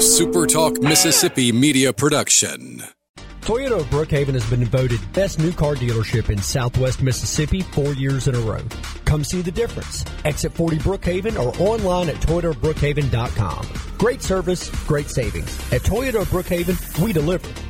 SuperTalk Mississippi media production. Toyota of Brookhaven has been voted best new car dealership in southwest Mississippi four years in a row. Come see the difference. Exit 40 Brookhaven or online at toyotabrookhaven.com. Great service, great savings. At Toyota of Brookhaven, we deliver.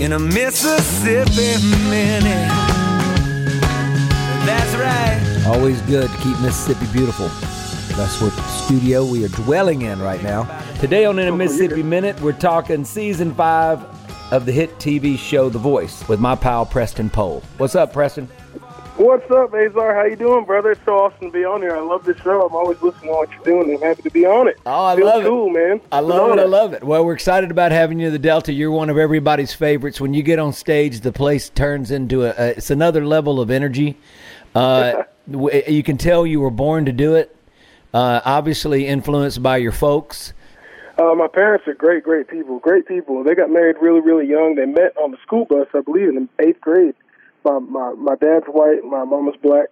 in a Mississippi minute. That's right. Always good to keep Mississippi beautiful. That's what studio we are dwelling in right now. Today on In a Mississippi Minute, we're talking season five of the hit TV show The Voice with my pal Preston Pohl. What's up, Preston? What's up, Azar? How you doing, brother? It's so awesome to be on here. I love this show. I'm always listening to what you're doing. I'm happy to be on it. Oh, I Feels love cool, it, man. I love it. I love it. Well, we're excited about having you in the Delta. You're one of everybody's favorites. When you get on stage, the place turns into a, a it's another level of energy. Uh, you can tell you were born to do it. Uh, obviously influenced by your folks. Uh, my parents are great, great people. Great people. They got married really, really young. They met on the school bus, I believe, in the eighth grade. My my my dad's white, my mama's black,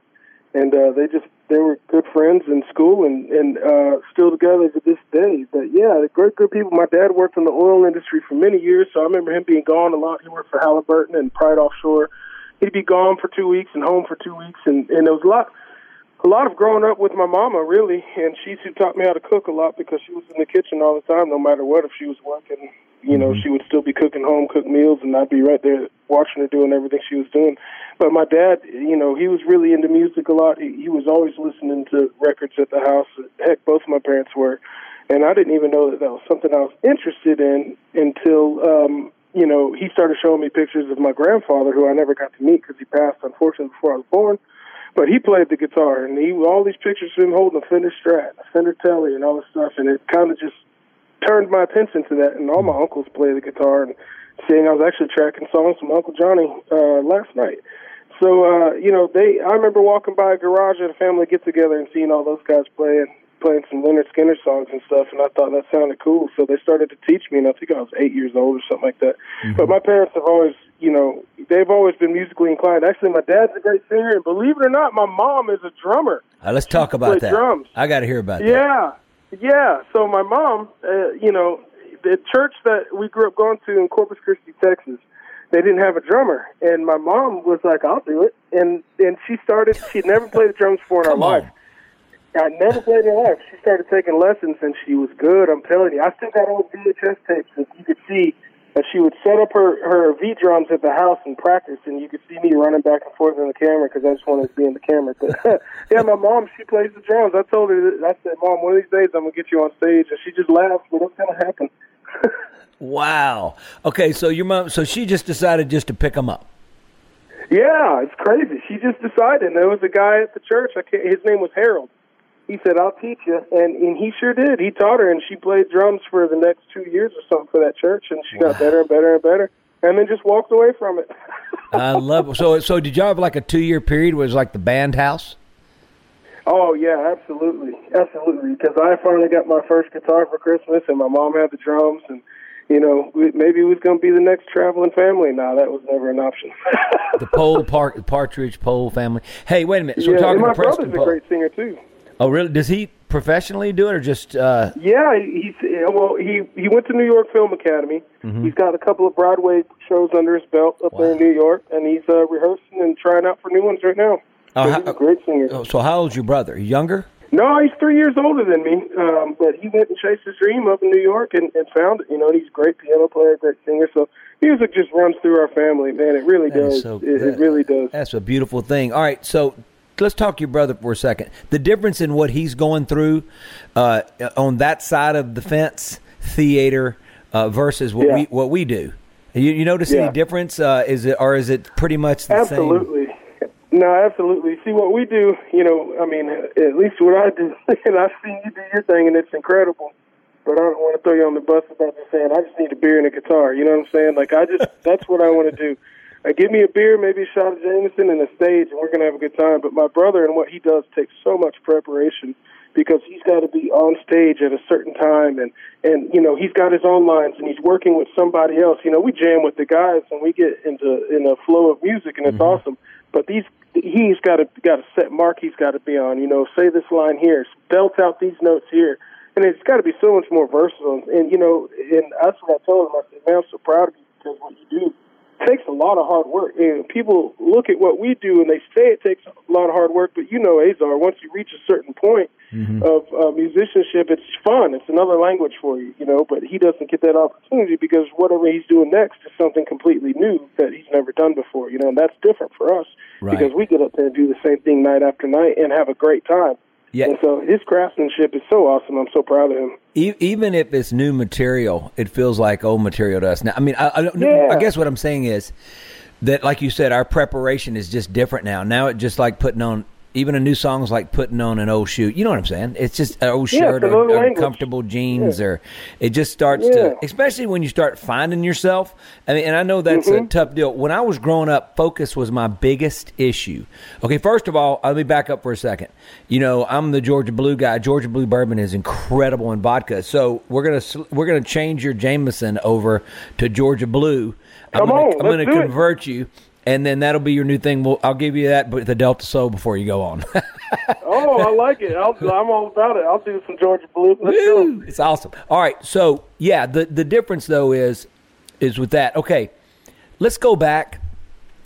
and uh, they just they were good friends in school and and uh, still together to this day. But yeah, they're great, good people. My dad worked in the oil industry for many years, so I remember him being gone a lot. He worked for Halliburton and Pride Offshore. He'd be gone for two weeks and home for two weeks, and and there was a lot a lot of growing up with my mama, really, and she's who taught me how to cook a lot because she was in the kitchen all the time, no matter what. If she was working, you know, she would still be cooking home cooked meals, and I'd be right there watching her doing everything she was doing. But my dad, you know, he was really into music a lot. He, he was always listening to records at the house. Heck, both of my parents were, and I didn't even know that that was something I was interested in until. um you know, he started showing me pictures of my grandfather, who I never got to meet because he passed, unfortunately, before I was born but he played the guitar, and he all these pictures of him holding a Fender Strat, a Fender Telly, and all this stuff, and it kind of just turned my attention to that. And all my uncles play the guitar, and seeing I was actually tracking songs from Uncle Johnny uh, last night. So uh, you know, they I remember walking by a garage at a family get together and seeing all those guys playing playing some Lynyrd Skynyrd songs and stuff, and I thought that sounded cool. So they started to teach me, and I think I was eight years old or something like that. But my parents have always, you know, they've always been musically inclined. Actually, my dad's a great singer, and believe it or not, my mom is a drummer. Uh, let's talk about that. drums. I got to hear about that. Yeah, yeah. So my mom, uh, you know, the church that we grew up going to in Corpus Christi, Texas, they didn't have a drummer, and my mom was like, "I'll do it," and and she started. She'd never played the drums before in her life. I never played in her life. She started taking lessons, and she was good. I'm telling you, I still got old VHS tapes that you could see. And she would set up her her V drums at the house and practice, and you could see me running back and forth in the camera because I just wanted to be in the camera. But yeah, my mom, she plays the drums. I told her, that, I said, "Mom, one of these days I'm gonna get you on stage," and she just laughed. But it's gonna happen. Wow. Okay, so your mom, so she just decided just to pick them up. Yeah, it's crazy. She just decided. And there was a guy at the church. I can't, his name was Harold. He said, "I'll teach you," and and he sure did. He taught her, and she played drums for the next two years or something for that church, and she got better and better and better, and then just walked away from it. I love it. So, so did y'all have like a two year period where it was like the band house? oh yeah, absolutely, absolutely. Because I finally got my first guitar for Christmas, and my mom had the drums, and you know, maybe we was going to be the next traveling family. Now that was never an option. The Pohl Park, Partridge Pohl family. Hey, wait a minute. So we're yeah, talking and my to Preston brother's a Pohl. great singer too. Oh, really? Does he professionally do it or just? Uh, Yeah, he's well. He he went to New York Film Academy. He's got a couple of Broadway shows under his belt up there in New York, and he's uh, rehearsing and trying out for new ones right now. Oh, So how- he's a great singer. oh, so how old's your brother? Younger? No, he's three years older than me, um, but he went and chased his dream up in New York and, and found it. You know, he's a great piano player, great singer. So music just runs through our family, man. It really does. So, it, it really does. That's a beautiful thing. All right, so let's talk to your brother for a second. The difference in what he's going through uh, on that side of the fence, theater, uh, versus what yeah. we what we do. You, you notice yeah. any difference? Uh, is it or is it pretty much the absolutely. same? Absolutely. No, absolutely. See what we do. You know, I mean, at least what I do, and I've seen you do your thing, and it's incredible. But I don't want to throw you on the bus about just saying I just need a beer and a guitar. You know what I'm saying? Like I just that's what I want to do. Uh, give me a beer, maybe a shot of Jameson, and a stage, and we're gonna have a good time. But my brother and what he does takes so much preparation because he's got to be on stage at a certain time and and you know he's got his own lines and he's working with somebody else. You know we jam with the guys and we get into in a flow of music and it's mm-hmm. awesome. But these he's got to got a set mark he's got to be on you know. Say this line here belt out these notes here and it's got to be so much more versatile. And you know and that's what I told him. I said man I'm so proud of you because what you do takes a lot of hard work. And people look at what we do and they say it takes a lot of hard work, but you know, Azar, once you reach a certain point mm-hmm. of uh, musicianship, it's fun. It's another language for you, you know. But he doesn't get that opportunity because whatever he's doing next is something completely new that he's never done before, you know. And that's different for us right. because we get up there and do the same thing night after night and have a great time. Yeah. And so his craftsmanship is so awesome. I'm so proud of him. Even if it's new material, it feels like old material to us. Now, I mean, I, I, yeah. I guess what I'm saying is that, like you said, our preparation is just different now. Now it's just like putting on even a new song's like putting on an old shoe. You know what I'm saying? It's just an old shirt yeah, or, or comfortable jeans, yeah. or it just starts yeah. to, especially when you start finding yourself. I mean, and I know that's mm-hmm. a tough deal. When I was growing up, focus was my biggest issue. Okay, first of all, let me back up for a second. You know, I'm the Georgia Blue guy. Georgia Blue bourbon is incredible in vodka, so we're gonna we're gonna change your Jameson over to Georgia Blue. I'm Come gonna, on, I'm gonna convert it. you and then that'll be your new thing. We'll, I'll give you that, but the Delta Soul before you go on. oh, I like it. i am all about it. I'll do some Georgia Blue. It's awesome. All right, so yeah, the the difference though is is with that. Okay, let's go back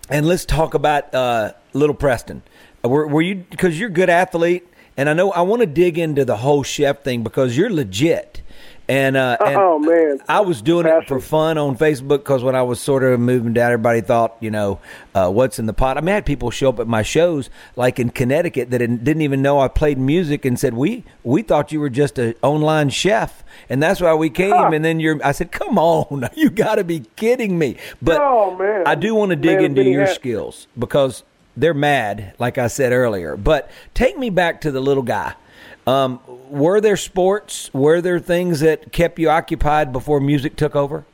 and let's talk about uh, Little Preston. Were, were you because you're a good athlete, and I know I want to dig into the whole chef thing because you're legit. And, uh, and oh man, I was doing it for fun on Facebook because when I was sort of moving down, everybody thought, you know, uh, what's in the pot. I mean, I had people show up at my shows, like in Connecticut, that didn't even know I played music, and said, "We we thought you were just an online chef, and that's why we came." Huh. And then you're, I said, "Come on, you got to be kidding me!" But oh, man. I do want to dig man, into your skills because they're mad, like I said earlier. But take me back to the little guy. Um, were there sports? Were there things that kept you occupied before music took over?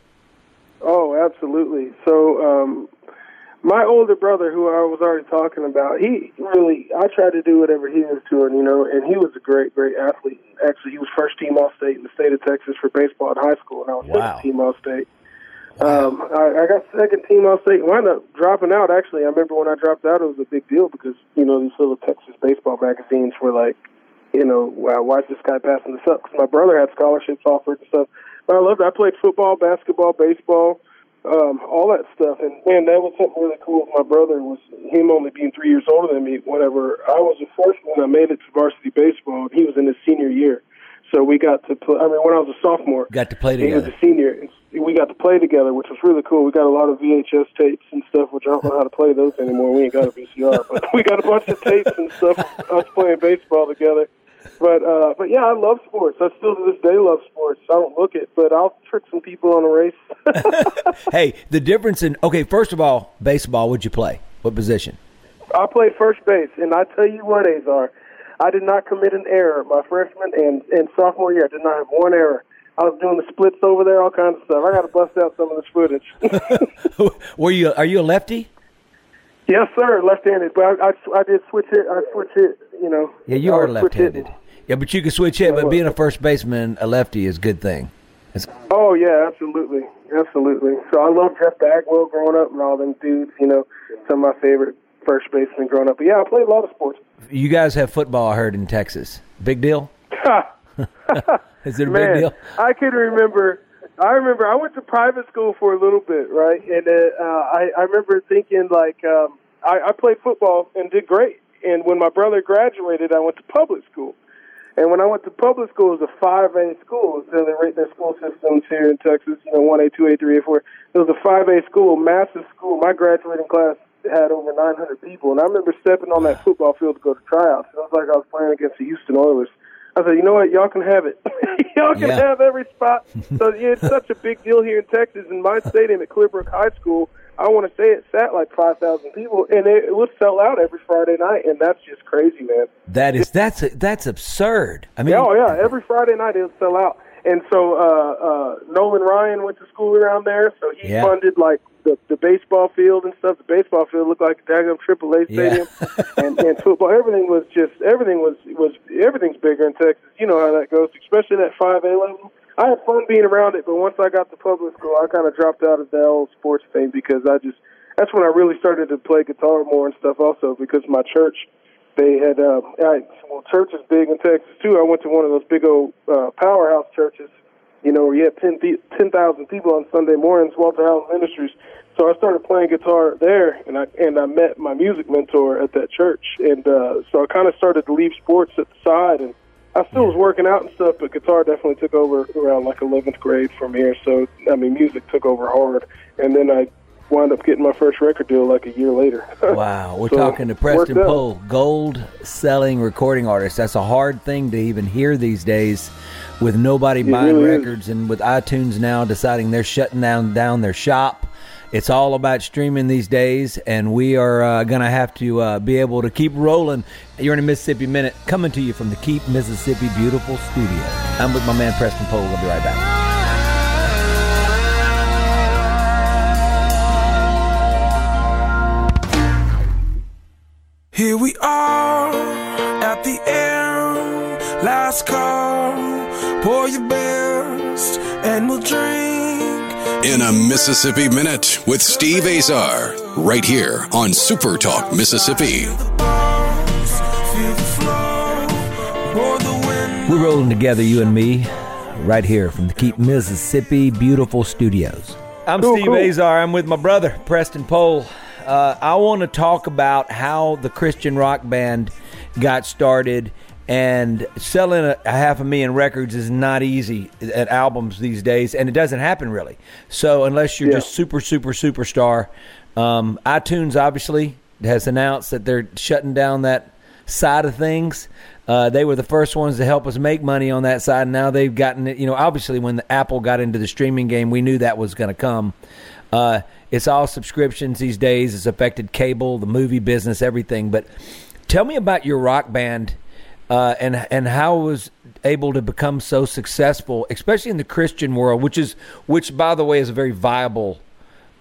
Oh, absolutely. So, um, my older brother, who I was already talking about, he really, I tried to do whatever he was doing, you know, and he was a great, great athlete. Actually, he was first team All State in the state of Texas for baseball in high school, and I was wow. second team All State. Um, I, I got second team All State. Wound up dropping out. Actually, I remember when I dropped out, it was a big deal because you know these little Texas baseball magazines were like you know, wow, is this guy passing this up? Because my brother had scholarships offered and stuff. But I loved it. I played football, basketball, baseball, um, all that stuff. And man, that was something really cool. With my brother was him only being three years older than me. Whenever I was a freshman, I made it to varsity baseball, and he was in his senior year. So we got to play. I mean, when I was a sophomore, got to play together. He was a senior. We got to play together, which was really cool. We got a lot of VHS tapes and stuff, which I don't know how to play those anymore. We ain't got a VCR, but we got a bunch of tapes and stuff. Us playing baseball together but uh, but yeah, I love sports. I still to this day love sports. I don't look it, but I'll trick some people on a race. hey, the difference in okay, first of all, baseball. Would you play? What position? I played first base, and I tell you what, Azar, I did not commit an error my freshman and and sophomore year. I did not have one error. I was doing the splits over there, all kinds of stuff. I got to bust out some of this footage. Were you? Are you a lefty? Yes, sir, left-handed. But I, I, I did switch it. I switch it. You know. Yeah, you are left-handed. Yeah, but you can switch hit. But being a first baseman, a lefty is a good thing. It's- oh yeah, absolutely, absolutely. So I love Jeff Bagwell growing up and all them dudes. You know, some of my favorite first basemen growing up. But yeah, I played a lot of sports. You guys have football, I heard in Texas. Big deal. is it a Man, big deal? I can remember. I remember I went to private school for a little bit, right? And uh, I I remember thinking like um, I, I played football and did great. And when my brother graduated, I went to public school And when I went to public school, it was a 5A school. So they rate their school systems here in Texas, you know, 1A, 2A, 3A, 4. It was a 5A school, massive school. My graduating class had over 900 people. And I remember stepping on that football field to go to tryouts. It was like I was playing against the Houston Oilers. I said, you know what, y'all can have it. y'all can Yeah. have every spot. So yeah, it's such a big deal here in Texas. In my stadium at Clearbrook High School, I want to say it sat like 5,000 people, and it, it would sell out every Friday night, and that's just crazy, man. That is that's that's absurd. I mean, oh yeah, every Friday night it would sell out. And so uh, uh, Nolan Ryan went to school around there, so he Yeah. funded like the, the baseball field and stuff. The baseball field looked like a daggum AAA Yeah. stadium, and, and football. Everything was just everything was was everything's bigger in Texas. You know how that goes, especially that five A level. I had fun being around it, but once I got to public school, I kind of dropped out of the whole sports thing because I just that's when I really started to play guitar more and stuff. Also because my church they had uh, I, well, church is big in Texas too. I went to one of those big old uh, powerhouse churches, you know, where you had 10 10,000 people on Sunday mornings, Walter House Ministries. So I started playing guitar there, and I and I met my music mentor at that church, and uh, so I kind of started to leave sports at the side, and I still was working out and stuff, but guitar definitely took over around like 11th grade from here. So I mean, music took over hard, and then I wound up getting my first record deal like a year later. Wow, we're So, talking to Preston. Pohl, gold selling recording artist. That's a hard thing to even hear these days with nobody buying really is. records and with iTunes now deciding they're shutting down down their shop. It's all about streaming these days, and we are uh, going to have to uh, be able to keep rolling. You're in a Mississippi Minute coming to you from the Keep Mississippi Beautiful Studio. I'm with my man Preston Pohl. We'll be right back. In a Mississippi Minute with Steve Azar, right here on Super Talk Mississippi. The bars, feel the flow, pour the wind. We're rolling together, you and me, right here from the Keep Mississippi Beautiful Studios. I'm Cool, Steve cool. Azar. I'm with my brother, Preston Pohl. Uh, I want to talk about how the Christian rock band got started. And selling a, a half a million records is not easy at albums these days, and it doesn't happen really. So unless you're Yeah. just super, super, superstar, um, iTunes obviously has announced that they're shutting down that side of things. Uh, they were the first ones to help us make money on that side. And Now they've gotten it. You know, obviously when the Apple got into the streaming game, we knew that was going to come. Uh, it's all subscriptions these days. It's affected cable, the movie business, everything. But tell me about your rock band uh, and and how was able to become so successful, especially in the Christian world, which is which by the way is a very viable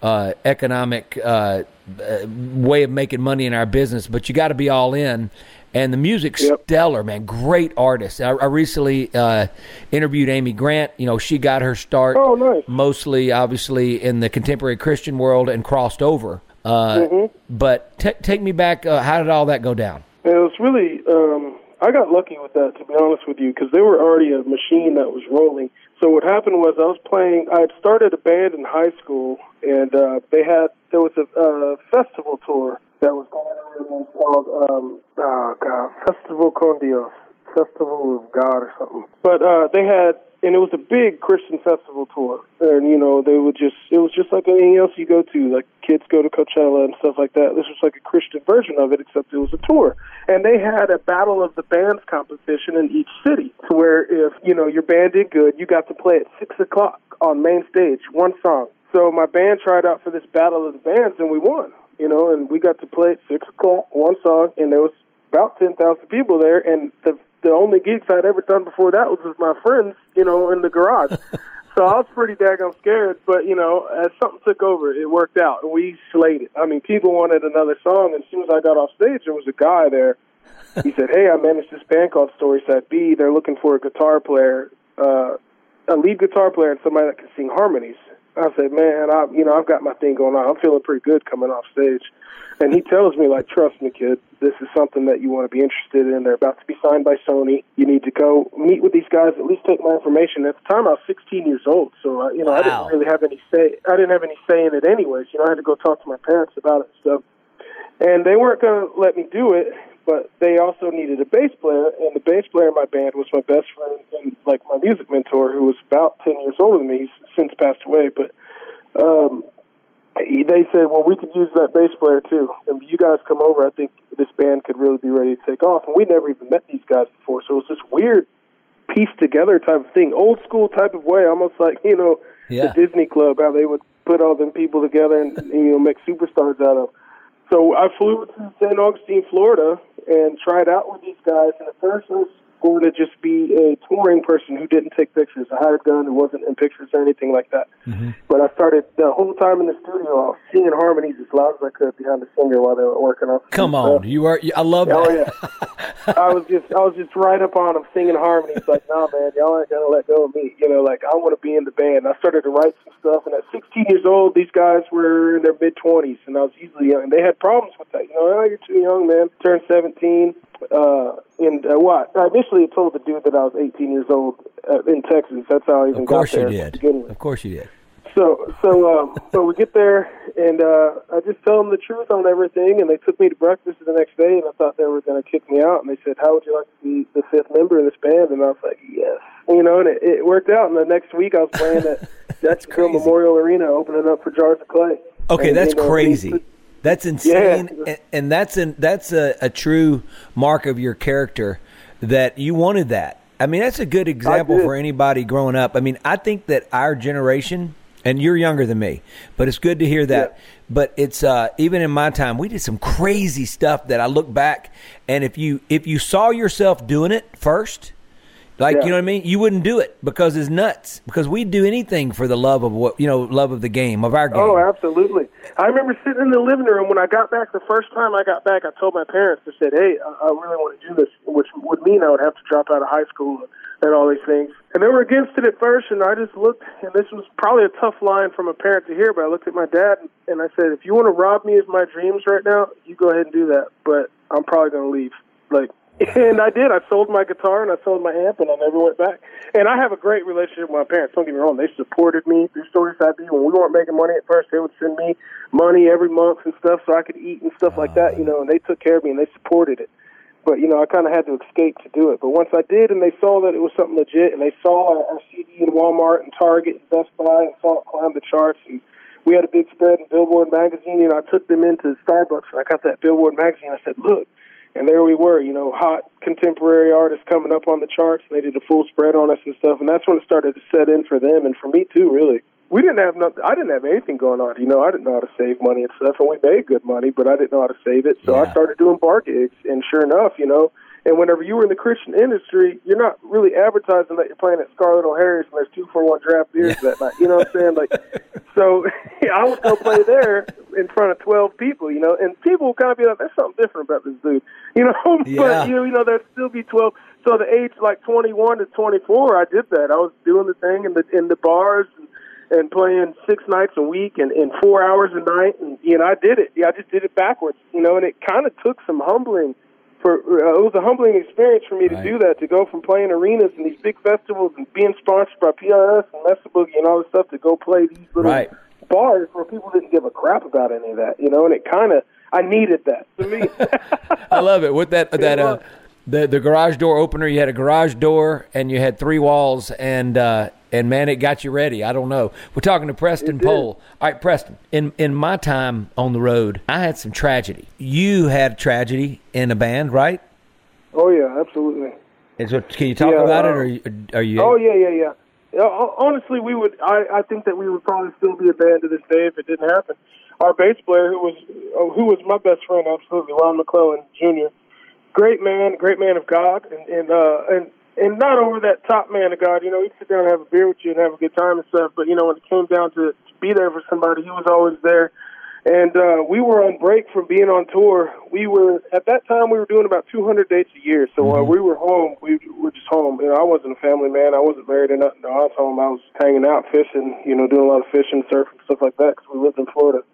uh, economic uh, uh, way of making money in our business, but you got to be all in. And the music's Yep. stellar, man. Great artist. I, I recently uh, interviewed Amy Grant. You know, she got her start Oh, nice. mostly, obviously, in the contemporary Christian world and crossed over. Uh, Mm-hmm. But t- take me back. Uh, how did all that go down? It was really, um, I got lucky with that, to be honest with you, because they were already a machine that was rolling. So what happened was I was playing, I had started a band in high school, and uh, they had, there was a uh, festival tour that was going on called, um, oh God, Festival Con Dios, Festival of God or something. But uh, they had, and it was a big Christian festival tour, and you know they would just, it was just like anything else you go to, like kids go to Coachella and stuff like that. This was like a Christian version of it, except it was a tour, and they had a battle of the bands competition in each city, to where if you know your band did good, you got to play at six o'clock on main stage, one song. So my band tried out for this battle of the bands, and we won. You know, and we got to play at six o'clock, one song, and there was about ten thousand people there, and the the only gigs I'd ever done before that was with my friends, you know, in the garage. so I was pretty daggone scared, but you know, as something took over, it worked out, and we slayed it. I mean, people wanted another song, and as soon as I got off stage, there was a guy there. He said, "Hey, I manage this band called Storyside B. They're looking for a guitar player, uh, a lead guitar player, and somebody that can sing harmonies." I said, "Man, I, you know, I've got my thing going on. I'm feeling pretty good coming off stage." And he tells me, like, trust me, kid, this is something that you want to be interested in. They're about to be signed by Sony. You need to go meet with these guys, at least take my information. At the time, I was 16 years old, so, uh, you know, I didn't really have any say. I didn't have any say in it anyways. You know, I had to go talk to my parents about it and stuff. And they weren't going to let me do it, but they also needed a bass player, and the bass player in my band was my best friend and like my music mentor, who was about ten years older than me. He's since passed away, but um, they said, "Well, we could use that bass player too. And you guys come over, I think this band could really be ready to take off." And we never even met these guys before, so it was this weird pieced together type of thing, old school type of way, almost like you know Yeah. the Disney Club, how they would put all them people together and you know make superstars out of. So I flew to St. Augustine, Florida, and tried out with these guys. And at first, I was going to just be a touring person who didn't take pictures. I had a gun who wasn't in pictures or anything like that. Mm-hmm. But I started the whole time in the studio, I was singing harmonies as loud as I could behind the singer while they were working on. Come on, stuff. you are. I love Oh that. yeah, I was just I was just right up on them singing harmonies. Like, nah, man, y'all ain't gonna let go of me. You know, like I want to be in the band. I started to write some stuff, and at 16 years old, these guys were in their mid 20s, and I was easily young. And they had problems with that. You know, oh, you're too young, man. Turned 17. Uh, and uh, what? I initially told the dude that I was 18 years old uh, in Texas. That's how I even. Of course got you did. to. Of course you did. So so um so we get there and uh I just tell them the truth on everything and they took me to breakfast the next day and I thought they were gonna kick me out and they said, How would you like to be the fifth member of this band? And I was like, Yes. You know, and it, it worked out and the next week I was playing at Jacksonville crazy. Memorial Arena opening up for Jars of Clay. Okay, And, that's you know, crazy. they- That's insane, Yeah. and, and that's an that's a, a true mark of your character that you wanted that. I mean, that's a good example for anybody growing up. I mean, I think that our generation, and you're younger than me, but it's good to hear that. Yeah. But it's uh, even in my time, we did some crazy stuff that I look back, and if you if you saw yourself doing it first, like Yeah. you know what I mean, you wouldn't do it because it's nuts. Because we'd do anything for the love of what you know, love of the game of our oh, game. Oh, absolutely. I remember sitting in the living room when I got back the first time I got back. I told my parents, I said, "Hey, I, I really want to do this," which would mean I would have to drop out of high school and all these things. And they were against it at first, and I just looked, and this was probably a tough line from a parent to hear, but I looked at my dad and I said, "If you want to rob me of my dreams right now, you go ahead and do that, but I'm probably going to leave." Like. And I did. I sold my guitar and I sold my amp, and I never went back. And I have a great relationship with my parents. Don't get me wrong; they supported me through Storyside B. When we weren't making money at first, they would send me money every month and stuff, so I could eat and stuff like that. You know, and they took care of me and they supported it. But you know, I kind of had to escape to do it. But once I did, and they saw that it was something legit, and they saw our, our CD in Walmart and Target and Best Buy, and saw it climb the charts, and we had a big spread in Billboard magazine. And I took them into Starbucks, and I got that Billboard magazine. I said, "Look." And there we were, you know, hot contemporary artists coming up on the charts. They did a full spread on us and stuff, and that's when it started to set in for them and for me too. Really, we didn't have nothing. I didn't have anything going on. You know, I didn't know how to save money and stuff, and we made good money, but I didn't know how to save it. So Yeah. I started doing bar gigs, and sure enough, you know. And whenever you were in the Christian industry, you're not really advertising that you're playing at Scarlet O'Hara's and there's two for one draft beers that night. You know what I'm saying? Like, so I would go play there in front of 12 people, you know, and people would kind of be like, "There's something different about this dude," you know. Yeah. but you know, you know, there'd still be 12. So the age like 21 to 24, I did that. I was doing the thing in the in the bars. And, and playing six nights a week and, and four hours a night, and you know I did it. Yeah, I just did it backwards, you know, and it kind of took some humbling. For uh, it was a humbling experience for me to Right. do that, to go from playing arenas and these big festivals and being sponsored by PRS and Mesa Boogie and all this stuff to go play these little Right. bars where people didn't give a crap about any of that, you know, and it kind of I needed that to me. I love it. With that that uh, the the garage door opener, you had a garage door and you had three walls, and uh, and man, it got you ready. I don't know. We're talking to Preston. Pohl. All right, Preston. In in my time on the road, I had some tragedy. You had tragedy in a band, right? oh yeah, absolutely. Is what, can you talk Yeah, about it, uh, or are you? Oh yeah, yeah, yeah. Yeah, ho- Honestly, we would. I, I think that we would probably still be a band to this day if it didn't happen. Our bass player, who was uh, who was my best friend, absolutely, Ron McClellan Jr. Great man, great man of God, and and uh, and and not over that top man of God. You know, he'd sit down and have a beer with you and have a good time and stuff. But you know, when it came down to, to be there for somebody, he was always there. And uh, we were on break from being on tour. We were at that time we were doing about 200 dates a year. So while we were home, we were just home. You know, I wasn't a family man. I wasn't married or nothing. I was home. I was hanging out, fishing. You know, doing a lot of fishing, surfing, stuff like that. Because we lived in Florida.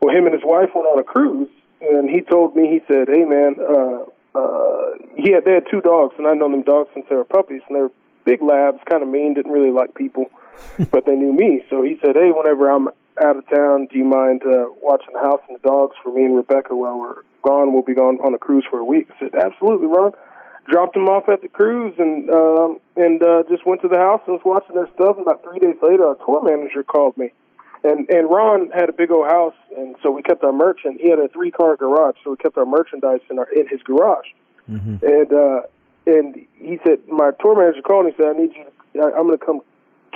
Well, him and his wife went on a cruise, and he told me he said, "Hey, man, uh, uh, had they had two dogs, and I known them dogs since they were puppies, and they were big labs, kind of mean, didn't really like people, but they knew me. So he said, "Hey, whenever I'm out of town, do you mind uh, watching the house and the dogs for me and Rebecca while we're gone. We'll be gone on a cruise for a week. I said, absolutely, Ron. Dropped them off at the cruise and um, and uh, just went to the house and was watching their stuff. And about three days later, our tour manager called me, and and Ron had a big old house, and so we kept our merch. And he had a three car garage, so we kept our merchandise in our in his garage. Mm-hmm. And uh, and he said, my tour manager called and he said, I need you. To, I, I'm going to come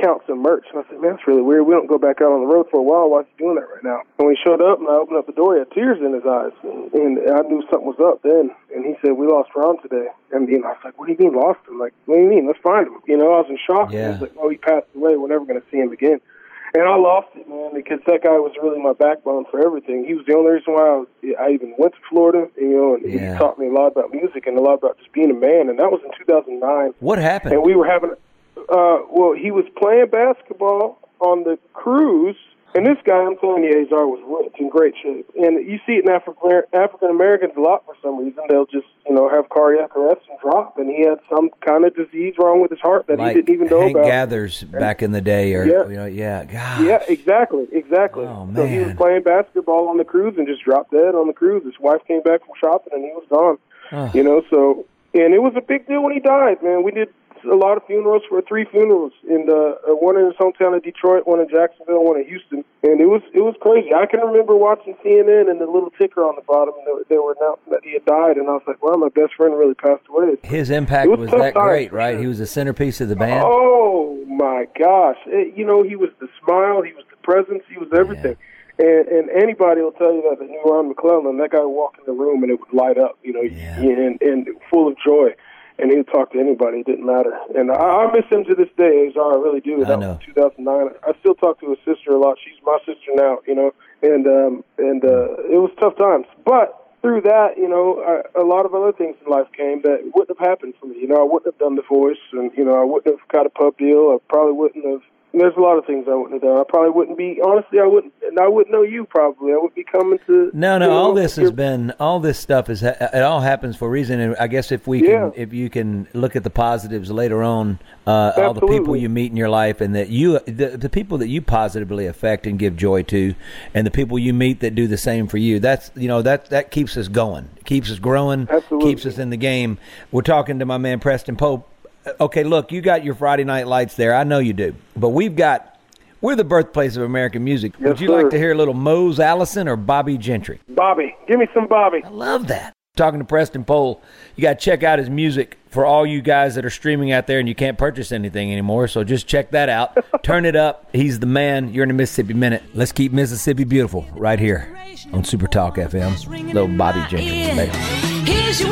count some merch. And I said, man, that's really weird. We don't go back out on the road for a while. Why is he doing that right now? And when he showed up and I opened up the door, he had tears in his eyes. And, and I knew something was up then. And he said, we lost Ron today. And you know, I was like, what do you mean lost him? Like, what do you mean? Let's find him. You know, I was in shock. Yeah. I was like, oh, he passed away. We're never going to see him again. And I lost it, man, because that guy was really my backbone for everything. He was the only reason why I, was, I even went to Florida, you know, and Yeah. he taught me a lot about music and a lot about just being a man. And that was in 2009 What happened? and we were having uh well he was playing basketball on the cruise and this guy I'm telling you Azar was ripped in great shape and you see it in African African Americans a lot for some reason they'll just you know have cardiac arrest and drop and he had some kind of disease wrong with his heart that like he didn't even know Hank about Gathers back in the day, or Yeah. you know, yeah, God. yeah, exactly, exactly. Oh, So he was playing basketball on the cruise and just dropped dead on the cruise. His wife came back from shopping and he was gone. You know, so and it was a big deal when he died, man. We did a lot of funerals for three funerals, and uh, one in his hometown of Detroit, one in Jacksonville, one in Houston, and it was it was crazy. I can remember watching CNN and the little ticker on the bottom. They, they were announcing that he had died, and I was like, "Well, my best friend really passed away." His impact was was that great, right? He was the centerpiece of the band. Oh my gosh! It, you know, he was the smile, he was the presence, he was everything. And, and anybody will tell you that that knew Ron McClellan, that guy would walk in the room and it would light up, you know, Yeah. and, and full of joy. And he would talk to anybody; it didn't matter. And I, I miss him to this day, Azar. I really do. I know. 2009. I still talk to his sister a lot. She's my sister now, you know. And um, and uh, it was tough times, but through that, you know, I, a lot of other things in life came that wouldn't have happened for me. You know, I wouldn't have done the voice, and you know, I wouldn't have got a pub deal. I probably wouldn't have. There's a lot of things I wouldn't have done. I probably wouldn't be. Honestly, I wouldn't. And I wouldn't know you. Probably, I wouldn't be coming to. No, no, you know, all this has been, all this stuff is, it all happens for a reason. And I guess if we Yeah. can, if you can look at the positives later on, uh, all the people you meet in your life and that you, the, the people that you positively affect and give joy to, and the people you meet that do the same for you, that's, you know, that, that keeps us going, keeps us growing, Absolutely. keeps us in the game. We're talking to my man Preston Pohl. Okay, look, you got your Friday night lights there. I know you do. But we've got, we're the birthplace of American music. Yes, Would you like to hear a little Mose Allison or Bobbie Gentry? Bobby. Give me some Bobby. I love that. Talking to Preston Pohl, you got to check out his music for all you guys that are streaming out there and you can't purchase anything anymore. So just check that out. Turn it up. He's the man. You're in the Mississippi Minute. Let's keep Mississippi beautiful right here on Super Talk FM. Little Bobbie Gentry. baby. Here's your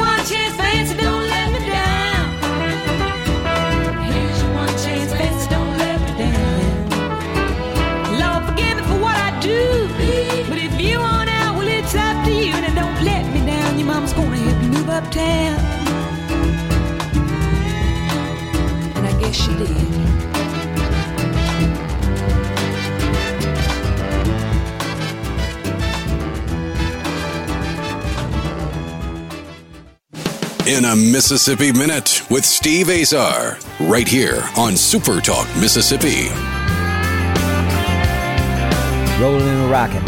uptown. And I guess she did. In a Mississippi Minute with Steve Azar, right here on Super Talk Mississippi. Rolling and rocking.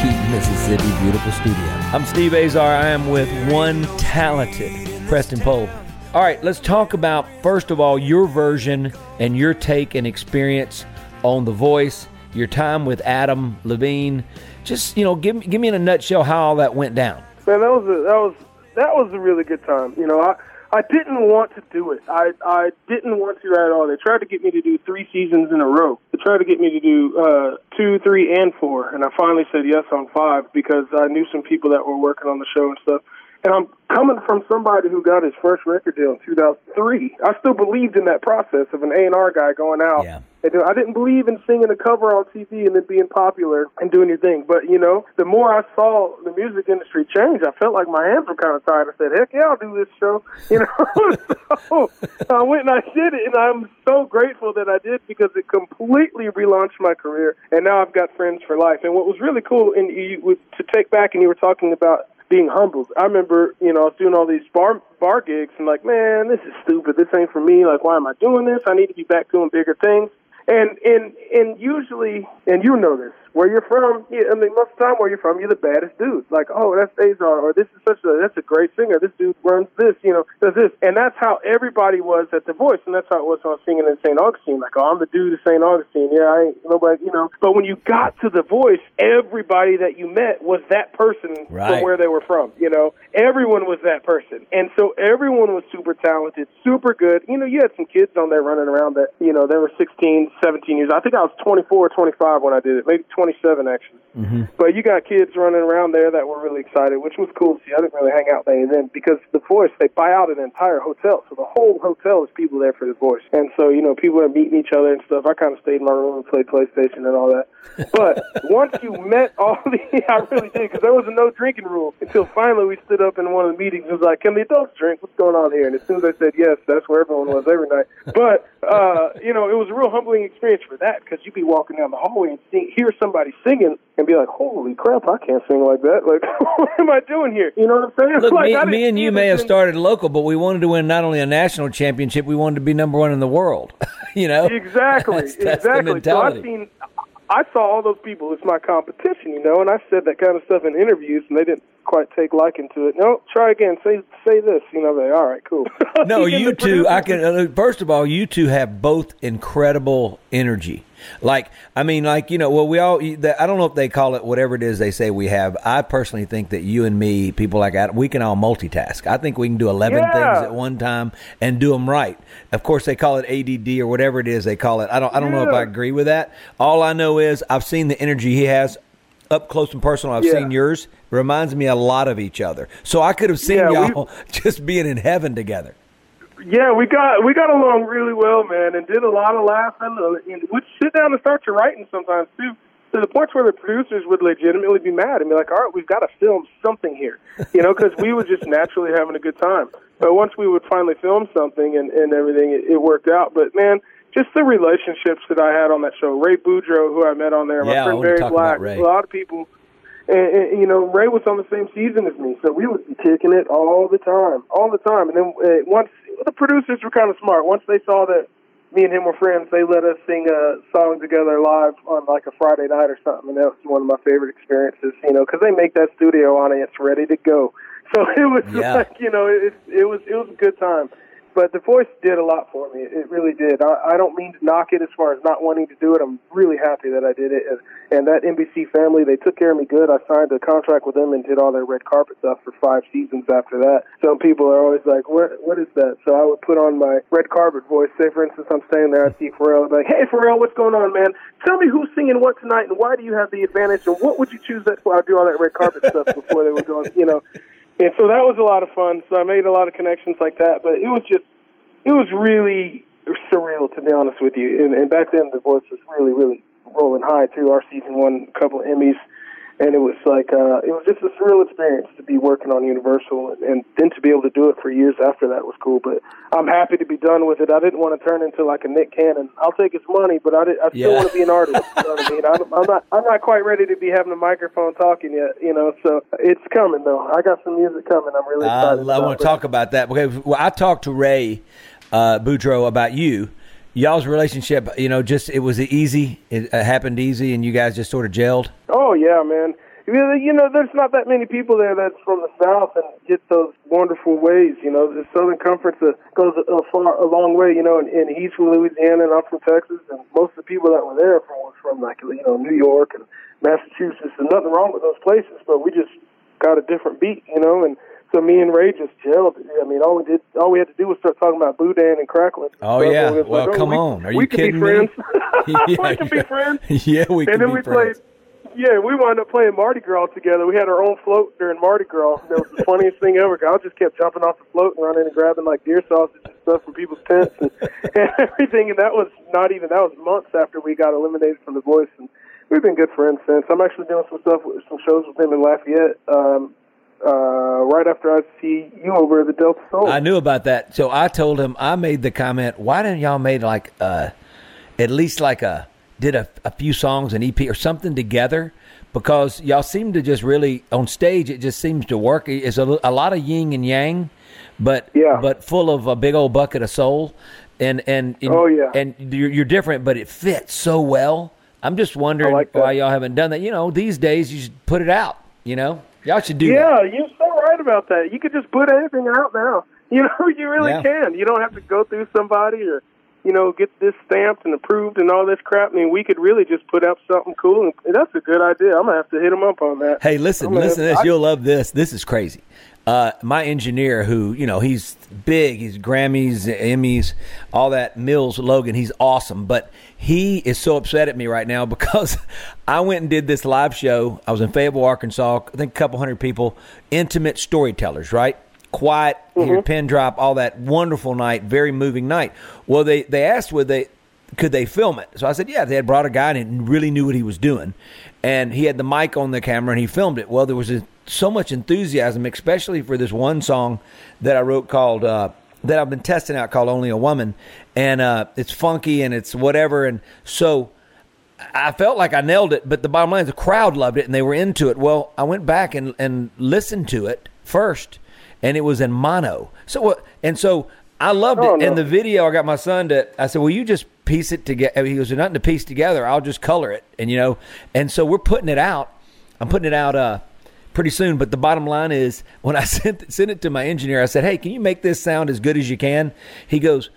Keep Mississippi beautiful studio. I'm Steve Azar. I am with one talented Preston Pohl. All right, let's talk about first of all your version and your take and experience on The Voice, your time with Adam Levine. Just you know, give give me in a nutshell how all that went down. Man, that was a, that was that was a really good time. You know, I I didn't want to do it. I I didn't want to at all. They tried to get me to do three seasons in a row. They tried to get me to do uh, two, three, and four, and I finally said yes on five because I knew some people that were working on the show and stuff. And I'm coming from somebody who got his first record deal in 2003. I still believed in that process of an A&R guy going out. Yeah. And I didn't believe in singing a cover on TV and then being popular and doing your thing. But, you know, the more I saw the music industry change, I felt like my hands were kind of tired. I said, heck yeah, I'll do this show. You know, so I went and I did it. And I'm so grateful that I did because it completely relaunched my career. And now I've got friends for life. And what was really cool, and you, to take back, and you were talking about being humbled. I remember, you know, I was doing all these bar bar gigs and like, man, this is stupid. This ain't for me. Like, why am I doing this? I need to be back doing bigger things. And and and usually, and you know this, where you're from, yeah, I mean, most of the time where you're from, you're the baddest dude. Like, oh, that's Azar, or this is such a that's a great singer. This dude runs this, you know, does this, and that's how everybody was at the Voice, and that's how it was when I was singing in St. Augustine. Like, oh, I'm the dude of St. Augustine. Yeah, I ain't nobody, you know. But when you got to the Voice, everybody that you met was that person Right. from where they were from. You know, everyone was that person, and so everyone was super talented, super good. You know, you had some kids on there running around that you know they were 16, 17 years. I think I was 24 or 25 when I did it, maybe 27 actually. Mm-hmm. But you got kids running around there that were really excited, which was cool to see. I didn't really hang out there then because the Voice they buy out an entire hotel, so the whole hotel is people there for the Voice, and so you know people are meeting each other and stuff. I kind of stayed in my room and played PlayStation and all that. But once you met all the, I really did because there was a no drinking rule until finally we stood up in one of the meetings and was like, "Can the adults drink? What's going on here?" And as soon as I said yes, that's where everyone was every night. But uh, you know, it was a real humbling experience for that because you'd be walking down the hallway and see, hear somebody singing and be like, "Holy crap, I can't sing like that! Like, what am I doing here?" You know what I'm saying? Look, like, me, me and you may have started local, but we wanted to win not only a national championship, we wanted to be number one in the world. you know, Exactly, That's- that's exactly. so I've seen, I saw all those people It's my competition, you know, and I said that kind of stuff in interviews, and they didn't quite take liking to it. No, try again. Say say this. You know, they all right, cool. No, you the two. I can. Uh, first of all, you two have both incredible energy. Like, I mean, like you know, well, we all. I don't know if they call it whatever it is they say we have. I personally think that you and me, people like that, we can all multitask. I think we can do eleven Yeah. things at one time and do them right. Of course, they call it ADD or whatever it is they call it. I don't. I don't know if I agree with that. All I know is I've seen the energy he has up close and personal. I've Yeah. seen yours. Reminds me a lot of each other. So I could have seen Yeah, y'all just being in heaven together. Yeah, we got we got along really well, man, and did a lot of laughing. uh, And we'd sit down and start to writing sometimes too, to the point where the producers would legitimately be mad and be like, "All right, we've got to film something here," you know, because we were just naturally having a good time. But once we would finally film something and and everything, it, it worked out. But man, just the relationships that I had on that show. Ray Boudreaux, who I met on there, Yeah, my friend Barry Black, a lot of people. And, and you know, Ray was on the same season as me, so we would be kicking it all the time, all the time. And then uh, once the producers were kind of smart. Once they saw that me and him were friends, they let us sing a song together live on like a Friday night or something. And that was one of my favorite experiences, you know, because they make that studio audience ready to go. So it was Yeah. like, you know, it it was it was a good time. But the voice did a lot for me. It really did. I, I don't mean to knock it as far as not wanting to do it. I'm really happy that I did it. And, and that NBC family, they took care of me good. I signed a contract with them and did all their red carpet stuff for five seasons after that. Some people are always like, what, what is that? So I would put on my red carpet voice. Say, for instance, I'm staying there. I see Pharrell. I'm like, hey, Pharrell, what's going on, man? Tell me who's singing what tonight and why do you have the advantage and what would you choose that for? I'd do all that red carpet stuff before they were going, you know. And so that was a lot of fun. So I made a lot of connections like that. But it was just, it was really surreal to be honest with you. And, and back then, the voice was really, really rolling high too. Our season won a couple of Emmys, and it was like uh, it was just a surreal experience to be working on Universal, and, and then to be able to do it for years after that was cool. But I'm happy to be done with it. I didn't want to turn into like a Nick Cannon. I'll take his money, but I, did, I still Yeah. want to be an artist. You know what I mean? I'm, I'm not I'm not quite ready to be having a microphone talking yet. You know, so it's coming though. I got some music coming. I'm really I, excited. I want to talk about that because well, I talked to Ray uh, Boudreaux about you. Y'all's relationship, you know, just it was easy. It happened easy, and you guys just sort of gelled. Oh yeah, man. You know, there's not that many people there that's from the South and get those wonderful ways. You know, the Southern Conference uh, goes a, far, a long way. You know, he's from Louisiana and I'm from Texas, and most of the people that were there from was from like you know New York and Massachusetts, and nothing wrong with those places, but we just got a different beat. You know, and so me and Ray just gelled. I mean, all we did, all we had to do was start talking about boudin and crackling. Oh, So yeah. was Well, oh, come we- on. Are we you kidding be me? friends. we could be friends. yeah, we and then we friends. played. Yeah, we wound up playing Mardi Gras together. We had our own float during Mardi Gras. And it was the funniest thing ever. I just kept jumping off the float and running and grabbing like deer sausage and stuff from people's tents and, and everything. And that was not even that was months after we got eliminated from the Voice. And we've been good friends since. I'm actually doing some stuff, with, some shows with him in Lafayette. Um, uh, right after I see you over at the Delta Soul. I knew about that, so I told him. I made the comment. Why didn't y'all made like uh, at least like a did a, a few songs, an EP or something together? Because y'all seem to just really on stage. It just seems to work. It's a, a lot of yin and yang, but Yeah. but full of a big old bucket of soul. And and, and Oh, yeah. and you're, you're different, but it fits so well I'm just wondering like why y'all haven't done that. You know, these days you should put it out. You know, y'all should do that. Yeah, you're so right about that. You could just put anything out now. You know, you really Yeah. can. You don't have to go through somebody or, you know, get this stamped and approved and all this crap. I mean, we could really just put out something cool, and that's a good idea. I'm gonna have to hit them up on that. Hey, listen, listen have- this. I- You'll love this. This is crazy. Uh, my engineer, who you know, he's big. He's Grammys, Emmys, all that. Mills Logan. He's awesome, but he is so upset at me right now because I went and did this live show. I was in Fayetteville, Arkansas. I think a couple hundred people, intimate storytellers, right? Quiet, hear pin drop, all that wonderful night, very moving night. Well, they they asked would they could they film it? So I said, yeah. They had brought a guy and really knew what he was doing, and he had the mic on the camera and he filmed it. Well, there was a, so much enthusiasm, especially for this one song that I wrote called uh, that I've been testing out called "Only a Woman," and uh, it's funky and it's whatever, and so. I felt like I nailed it, but the bottom line is the crowd loved it and they were into it. Well, I went back and, and listened to it first, and it was in mono. So what? And so I loved Oh, it. no. And the video, I got my son to. I said, "Well, you just piece it together." He goes, "There's nothing to piece together. I'll just color it." And you know, and so we're putting it out. I'm putting it out uh, pretty soon. But the bottom line is, when I sent sent it to my engineer, I said, "Hey, can you make this sound as good as you can?" He goes,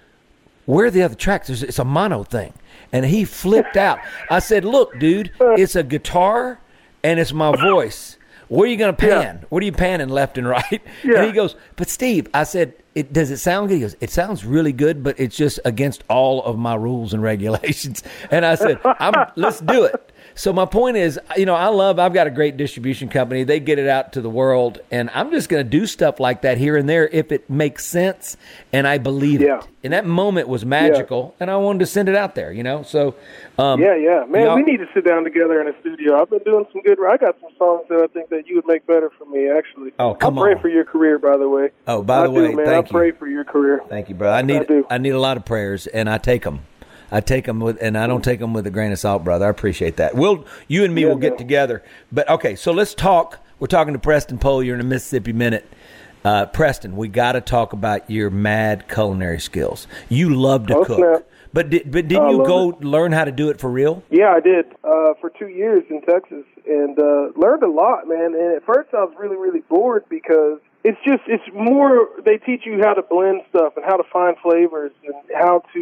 where are the other tracks? There's, it's a mono thing. And he flipped out. I said, look, dude, it's a guitar and it's my voice. Where are you going to pan? What are you panning left and right? Yeah. And he goes, but Steve, I said, it, does it sound good? He goes, it sounds really good, but it's just against all of my rules and regulations. And I said, I'm, let's do it. So my point is, you know, I love. I've got a great distribution company. They get it out to the world, and I'm just going to do stuff like that here and there if it makes sense and I believe Yeah. it. And that moment was magical, and I wanted to send it out there. You know, so um, Yeah, yeah, man. y'all- we need to sit down together in a studio. I've been doing some good. I got some songs that I think that you would make better for me. Actually. Oh, come I pray on. for your career, by the way. Oh, by the I way, do, man. thank I you. pray for your career. Thank you, bro. I need I. I need a lot of prayers, and I take them. I take them with, and I don't take them with a grain of salt, brother. I appreciate that. We'll you and me Yeah, will get together. But okay, so let's talk. We're talking to Preston Pohl. You're in a Mississippi minute. Uh, Preston, we got to talk about your mad culinary skills. You love to Oh, cook, snap. but did, but didn't you go it. learn how to do it for real? Yeah, I did uh, for two years in Texas and uh, learned a lot, man. And at first, I was really, really bored because it's just it's more they teach you how to blend stuff and how to find flavors and how to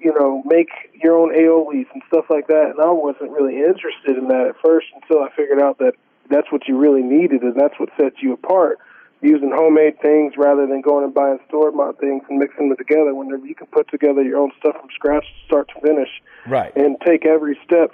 you know make your own aiolis and stuff like that. And I wasn't really interested in that at first until I figured out that that's what you really needed and that's what sets you apart. Using homemade things rather than going and buying store bought things and mixing them together. Whenever you can put together your own stuff from scratch, start to finish, Right. and take every step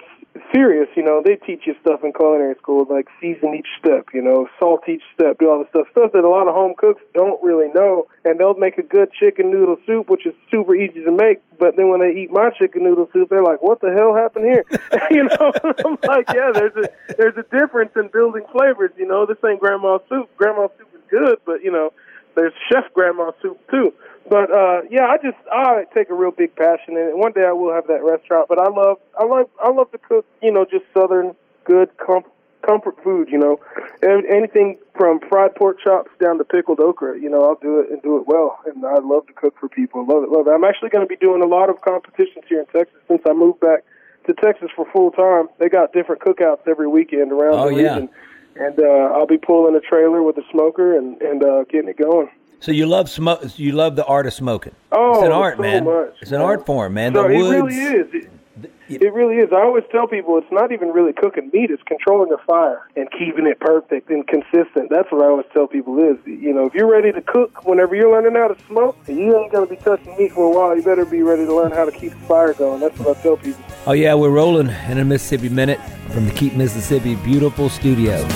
serious. You know, they teach you stuff in culinary school like season each step, you know, salt each step, do all the stuff, stuff that a lot of home cooks don't really know. And they'll make a good chicken noodle soup, which is super easy to make. But then when they eat my chicken noodle soup, they're like, "What the hell happened here?" you know, I'm like, "Yeah, there's a there's a difference in building flavors. You know, this ain't grandma's soup. Grandma's soup is good, but you know." There's chef grandma soup too, but uh, yeah, I just I take a real big passion in it. One day I will have that restaurant, but I love I love I love to cook. You know, just southern good com- comfort food. You know, and anything from fried pork chops down to pickled okra. You know, I'll do it and do it well. And I love to cook for people. Love it, love it. I'm actually going to be doing a lot of competitions here in Texas since I moved back to Texas for full time. They got different cookouts every weekend around Oh, the yeah. And uh, I'll be pulling a trailer with a smoker and and uh, getting it going. So you love smoke. You love the art of smoking. Oh, it's an art, so man. much, it's an art form, man. So the it woods. really is. It, it really is. I always tell people it's not even really cooking meat; it's controlling the fire and keeping it perfect and consistent. That's what I always tell people is. You know, if you're ready to cook, whenever you're learning how to smoke, and you ain't gonna be touching meat for a while. You better be ready to learn how to keep the fire going. That's what I tell people. Oh yeah, we're rolling in a Mississippi minute from the Keep Mississippi beautiful studio. With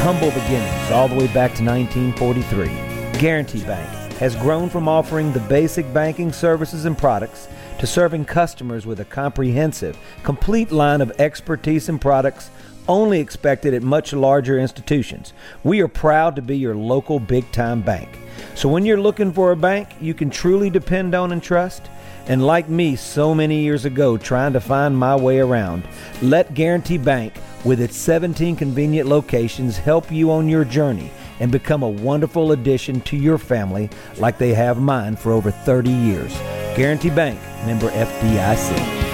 humble beginnings all the way back to 1943, Guarantee Bank has grown from offering the basic banking services and products to serving customers with a comprehensive, complete line of expertise and products only expected at much larger institutions. We are proud to be your local big time bank. So when you're looking for a bank you can truly depend on and trust, and like me so many years ago trying to find my way around, let Guarantee Bank, with its 17 convenient locations, help you on your journey and become a wonderful addition to your family like they have mine for over 30 years. Guarantee Bank, member FDIC.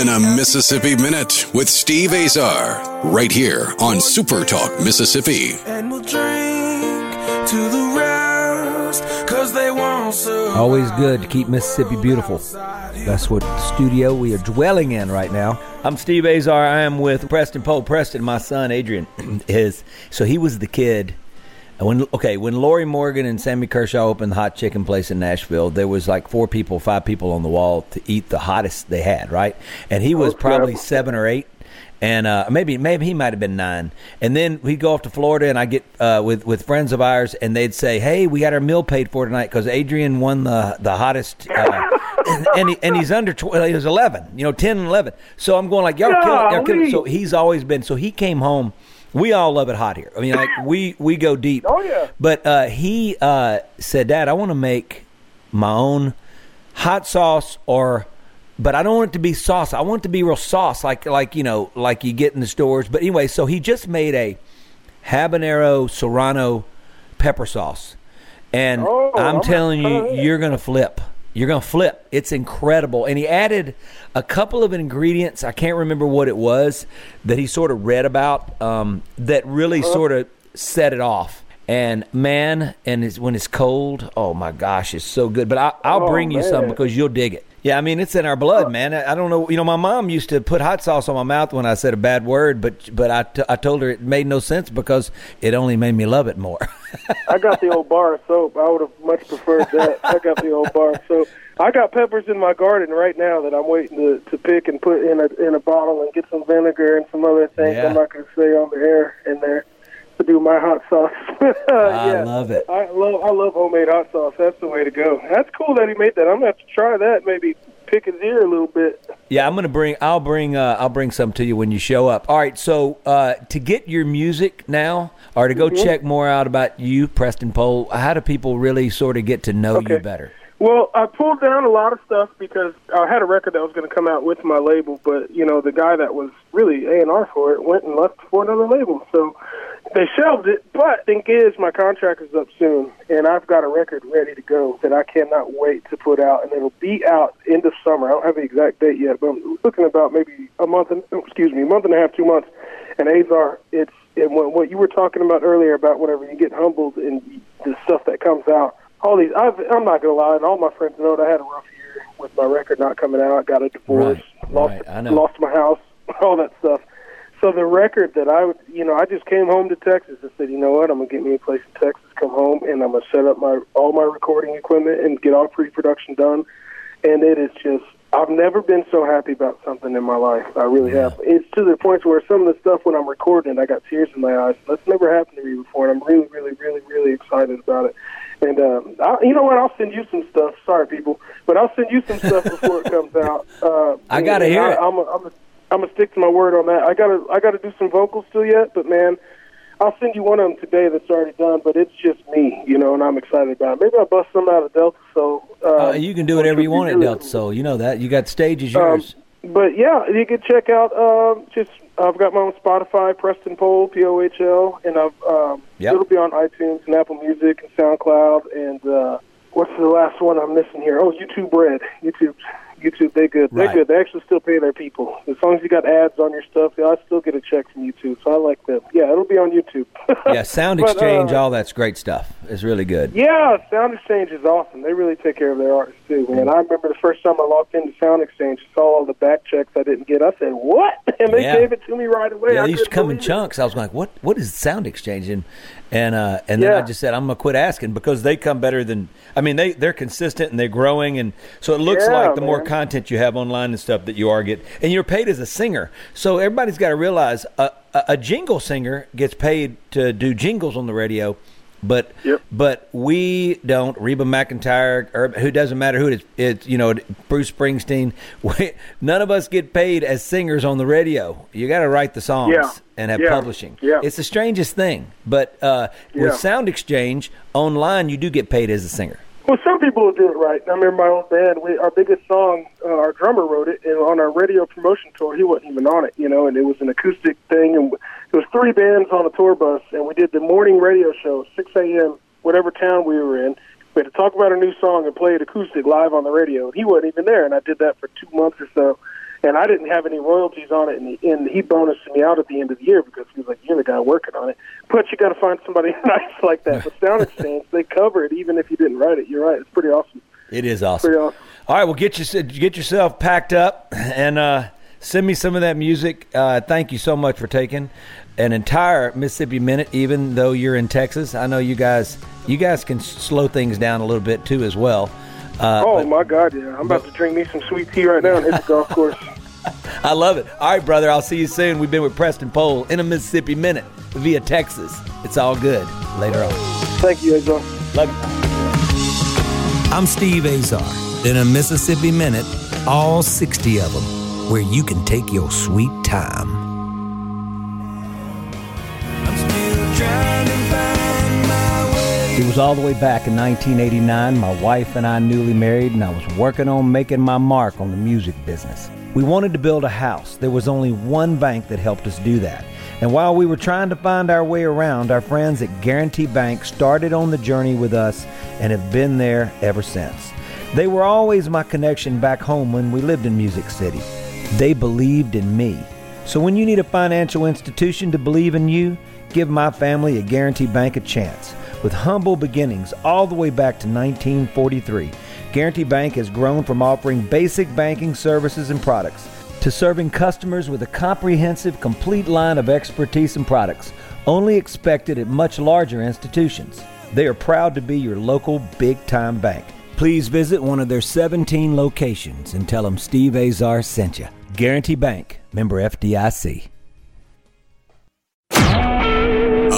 In a Mississippi Minute with Steve Azar, right here on Super Talk Mississippi. And we'll drink to the rest, cause they won't serve. Always good to keep Mississippi beautiful. That's what studio we are dwelling in right now. I'm Steve Azar. I am with Preston Pohl. Preston, my son Adrian, is so he was the kid. And When okay, when Lorrie Morgan and Sammy Kershaw opened the hot chicken place in Nashville, there was like four people, five people on the wall to eat the hottest they had, right? And he was Okay. probably seven or eight, and uh, maybe maybe he might have been nine. And then we'd go off to Florida, and I get uh, with with friends of ours, and they'd say, "Hey, we got our meal paid for tonight because Adrian won the the hottest." Uh, and, and, he, and he's under tw- he was 11 you know 10 and 11 so i'm going like y'all kill it, y'all kill it. So he's always been so he came home we all love it hot here i mean like we we go deep Oh, yeah. but uh, he uh, said dad i want to make my own hot sauce or but I don't want it to be sauce. I want it to be real sauce, like like you know, like you get in the stores. But anyway, so he just made a habanero serrano pepper sauce, and Oh, I'm I'm telling you, you're gonna flip. You're gonna flip. It's incredible. And he added a couple of ingredients. I can't remember what it was that he sort of read about um, that really sort of set it off. And man, and it's, when it's cold, oh my gosh, it's so good. But I, I'll Oh, bring you some because you'll dig it. Yeah, I mean it's in our blood, man. I don't know. You know, my mom used to put hot sauce on my mouth when I said a bad word, but but I, t- I told her it made no sense because it only made me love it more. I got the old bar of soap. I would have much preferred that. I got the old bar of soap. I got peppers in my garden right now that I'm waiting to, to pick and put in a in a bottle and get some vinegar and some other things Yeah. I'm not going to say on the air in there to do my hot sauce. I yeah. love it. I love I love homemade hot sauce. That's the way to go. That's cool that he made that. I'm gonna have to try that. Maybe pick his ear a little bit. Yeah, I'm gonna bring. I'll bring. Uh, I'll bring some to you when you show up. All right. So uh, to get your music now, or to go check more out about you, Preston Pohl, how do people really sort of get to know you better? Well, I pulled down a lot of stuff because I had a record that was going to come out with my label, but you know the guy that was really A and R for it went and left for another label, so they shelved it. But thing is, my contract is up soon, and I've got a record ready to go that I cannot wait to put out, and it'll be out end of summer. I don't have the exact date yet, but I'm looking about maybe a month and oh, excuse me, a month and a half, two months. And Azar, it's and what, what you were talking about earlier about whenever you get humbled and the stuff that comes out all these I've, I'm not gonna lie, and all my friends know that I had a rough year with my record not coming out. I Got a divorce, Right, lost right, lost my house, all that stuff. So the record that I would, you know, I just came home to Texas and said, you know what, I'm gonna get me a place in Texas, come home, and I'm gonna set up my all my recording equipment and get all pre-production done. And it is just, I've never been so happy about something in my life. I really have. It's to the point where some of the stuff when I'm recording, it, I got tears in my eyes. That's never happened to me before, and I'm really, really, really, really excited about it. And um, I, you know what? I'll send you some stuff. Sorry, people, but I'll send you some stuff before it comes out. Uh, I gotta hear I, it. I'm a, I'm a, I'm gonna stick to my word on that. I gotta I gotta do some vocals still yet, but man, I'll send you one of them today that's already done. But it's just me, you know, and I'm excited about it. Maybe I'll bust some out of Delta. Soul. uh, Uh, you can do whatever you want at Delta Soul. You know that. You got stage is um, yours. but yeah, you can check out. Um, just I've got my own Spotify, Preston Pohl, P O H L, and I've um, Yep. it'll be on iTunes and Apple Music and SoundCloud. And uh, what's the last one I'm missing here? Oh, YouTube Red. YouTube, YouTube. They good. They're Right. good. They actually still pay their people. As long as you got ads on your stuff, I still get a check from YouTube. So I like them. Yeah, it'll be on YouTube. yeah, Sound but, Exchange, uh, all that's great stuff. It's really good. Yeah, Sound Exchange is awesome. They really take care of their artists too, man. I remember the first time I logged into Sound Exchange, saw all the back checks I didn't get. I said, "What?" And they Yeah. gave it to me right away. Yeah, I they used to come in it. chunks. I was like, "What? What is Sound Exchange?" And and uh, and then I just said, "I'm gonna quit asking because they come better than. I mean, they they're consistent and they're growing, and so it looks Yeah, like the more man. Content you have online and stuff that you are get, and you're paid as a singer. So everybody's got to realize a, a, a jingle singer gets paid to do jingles on the radio." But Yep. but we don't. Reba McEntire, or who doesn't matter who it is. It's you know Bruce Springsteen. We, none of us get paid as singers on the radio. You got to write the songs Yeah. and have Yeah. publishing. Yeah. It's the strangest thing. But uh, with Sound Exchange online, you do get paid as a singer. Well, some people do it right. I remember my old band. We, our biggest song, uh, our drummer wrote it, and on our radio promotion tour, he wasn't even on it, you know. And it was an acoustic thing, and it was three bands on a tour bus, and we did the morning radio show, 6 a.m. whatever town we were in. We had to talk about a new song and play it acoustic live on the radio. And he wasn't even there, and I did that for two months or so and I didn't have any royalties on it, and, he, and he bonused me out at the end of the year because he was like, "You're the guy working on it." But you got to find somebody nice like that. But Sound Exchange, they cover it even if you didn't write it. You're right; it's pretty awesome. It is awesome. Pretty awesome. All right, well, get your, get yourself packed up and uh, send me some of that music. Uh, thank you so much for taking an entire Mississippi minute, even though you're in Texas. I know you guys you guys can slow things down a little bit too as well. Uh, oh but, my God, yeah! I'm about to drink me some sweet tea right now and hit the golf course. I love it. All right, brother. I'll see you soon. We've been with Preston Pohl in a Mississippi minute via Texas. It's all good. Later on. Thank you, Azar. Love you. I'm Steve Azar. In a Mississippi minute, all 60 of them, where you can take your sweet time. It was all the way back in 1989. My wife and I newly married, and I was working on making my mark on the music business. We wanted to build a house. There was only one bank that helped us do that. And while we were trying to find our way around, our friends at Guarantee Bank started on the journey with us and have been there ever since. They were always my connection back home when we lived in Music City. They believed in me. So when you need a financial institution to believe in you, give my family at Guarantee Bank a chance. With humble beginnings all the way back to 1943, Guarantee Bank has grown from offering basic banking services and products to serving customers with a comprehensive, complete line of expertise and products only expected at much larger institutions. They are proud to be your local big time bank. Please visit one of their 17 locations and tell them Steve Azar sent you. Guarantee Bank, member FDIC.